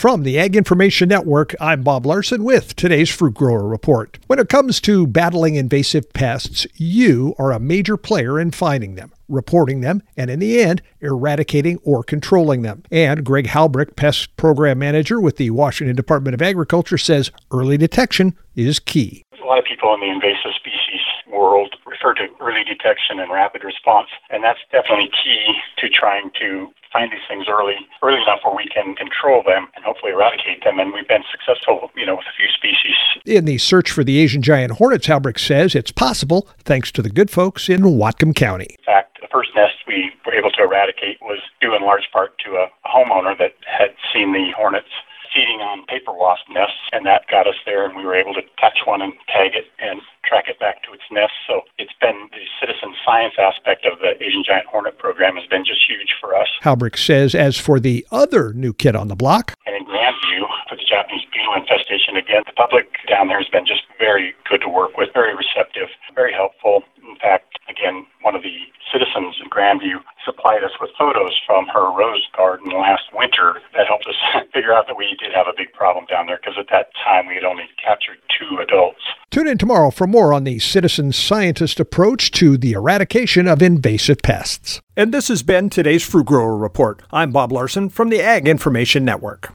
From the Ag Information Network, I'm Bob Larson with today's Fruit Grower Report. When it comes to battling invasive pests, you are a major player in finding them, reporting them, and in the end, eradicating or controlling them. And Greg Haubrich, Pest Program Manager with the Washington Department of Agriculture, says early detection is key. A lot of people in the invasive species world refer to early detection and rapid response, and that's definitely key to trying to find these things early, early enough where we can control them and hopefully eradicate them. And we've been successful, you know, with a few species. In the search for the Asian giant hornets, Haubrich says it's possible thanks to the good folks in Whatcom County. In fact, the first nest we were able to eradicate was due in large part to a, a homeowner that had seen the hornets feeding on paper wasp nests, and that got us there, and we were able to catch one and tag it and track it back to its nest. So it's been the citizen science aspect of the Asian giant hornet program has been just huge for us. Haubrich says, as for the other new kid on the block, and in Grandview for the Japanese beetle infestation, again, the public down there has been just very good to work with, very receptive, very helpful. In fact, again, one of the citizens in Grandview supplied us with photos from her rose garden last winter that helped us figure out that we did have a big problem down there because at that time we had only captured two adults. Tune in tomorrow for more on the citizen scientist approach to the eradication of invasive pests. And this has been today's Fruit Grower Report. I'm Bob Larson from the Ag Information Network.